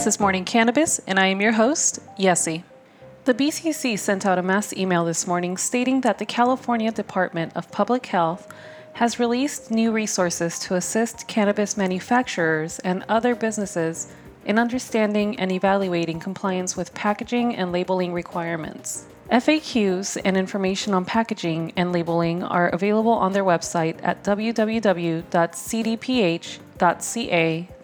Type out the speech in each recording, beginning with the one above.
This is Morning Cannabis, and I am your host, Yessie. The BCC sent out a mass email this morning stating that the California Department of Public Health has released new resources to assist cannabis manufacturers and other businesses in understanding and evaluating compliance with packaging and labeling requirements. FAQs and information on packaging and labeling are available on their website at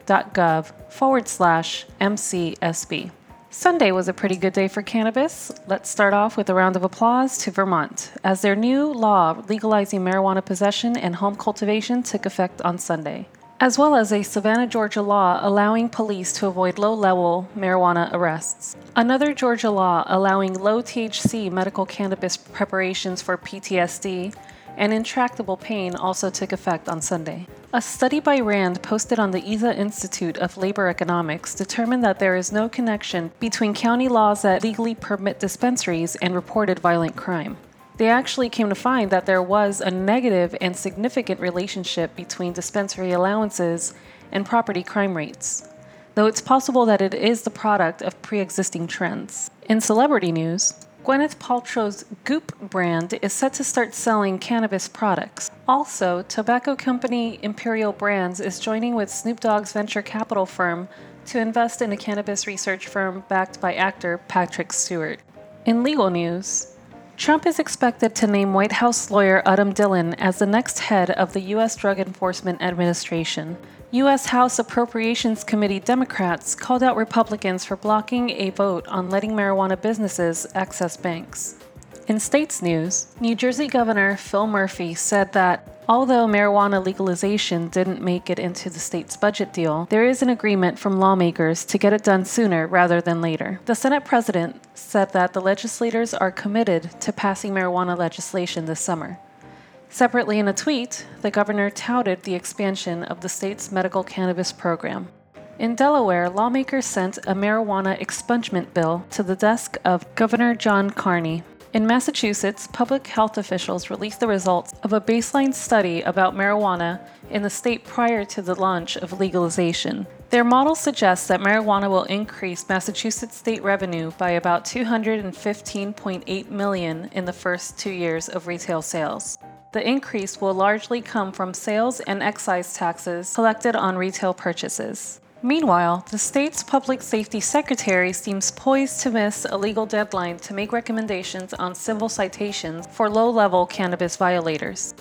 www.cdph.ca.gov forward slash MCSB. Sunday was a pretty good day for cannabis. Let's start off with a round of applause to Vermont, as their new law legalizing marijuana possession and home cultivation took effect on Sunday, as well as a Savannah, Georgia law allowing police to avoid low level marijuana arrests. Another Georgia law allowing low THC medical cannabis preparations for PTSD and intractable pain also took effect on Sunday. A study by RAND posted on the IZA Institute of Labor Economics determined that there is no connection between county laws that legally permit dispensaries and reported violent crime. They actually came to find that there was a negative and significant relationship between dispensary allowances and property crime rates, though it's possible that it is the product of pre existing trends. In celebrity news, Gwyneth Paltrow's Goop brand is set to start selling cannabis products. Also, tobacco company Imperial Brands is joining with Snoop Dogg's venture capital firm to invest in a cannabis research firm backed by actor Patrick Stewart. In legal news, Trump is expected to name White House lawyer Uttam Dhillon as the next head of the U.S. Drug Enforcement Administration. U.S. House Appropriations Committee Democrats called out Republicans for blocking a vote on letting marijuana businesses access banks. In states news, New Jersey Governor Phil Murphy said that although marijuana legalization didn't make it into the state's budget deal, there is an agreement from lawmakers to get it done sooner rather than later. The Senate president said that the legislators are committed to passing marijuana legislation this summer. Separately, in a tweet, the governor touted the expansion of the state's medical cannabis program. In Delaware, lawmakers sent a marijuana expungement bill to the desk of Governor John Carney. In Massachusetts, public health officials released the results of a baseline study about marijuana in the state prior to the launch of legalization. Their model suggests that marijuana will increase Massachusetts state revenue by about 215.8 million in the first 2 years of retail sales. The increase will largely come from sales and excise taxes collected on retail purchases. Meanwhile, the state's public safety secretary seems poised to miss a legal deadline to make recommendations on civil citations for low level cannabis violators.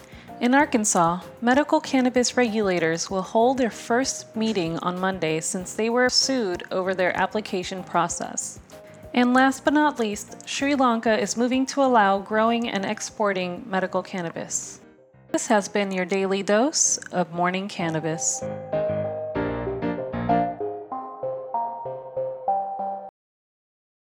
In Arkansas, medical cannabis regulators will hold their first meeting on Monday since they were sued over their application process. And last but not least, Sri Lanka is moving to allow growing and exporting medical cannabis. This has been your daily dose of morning cannabis.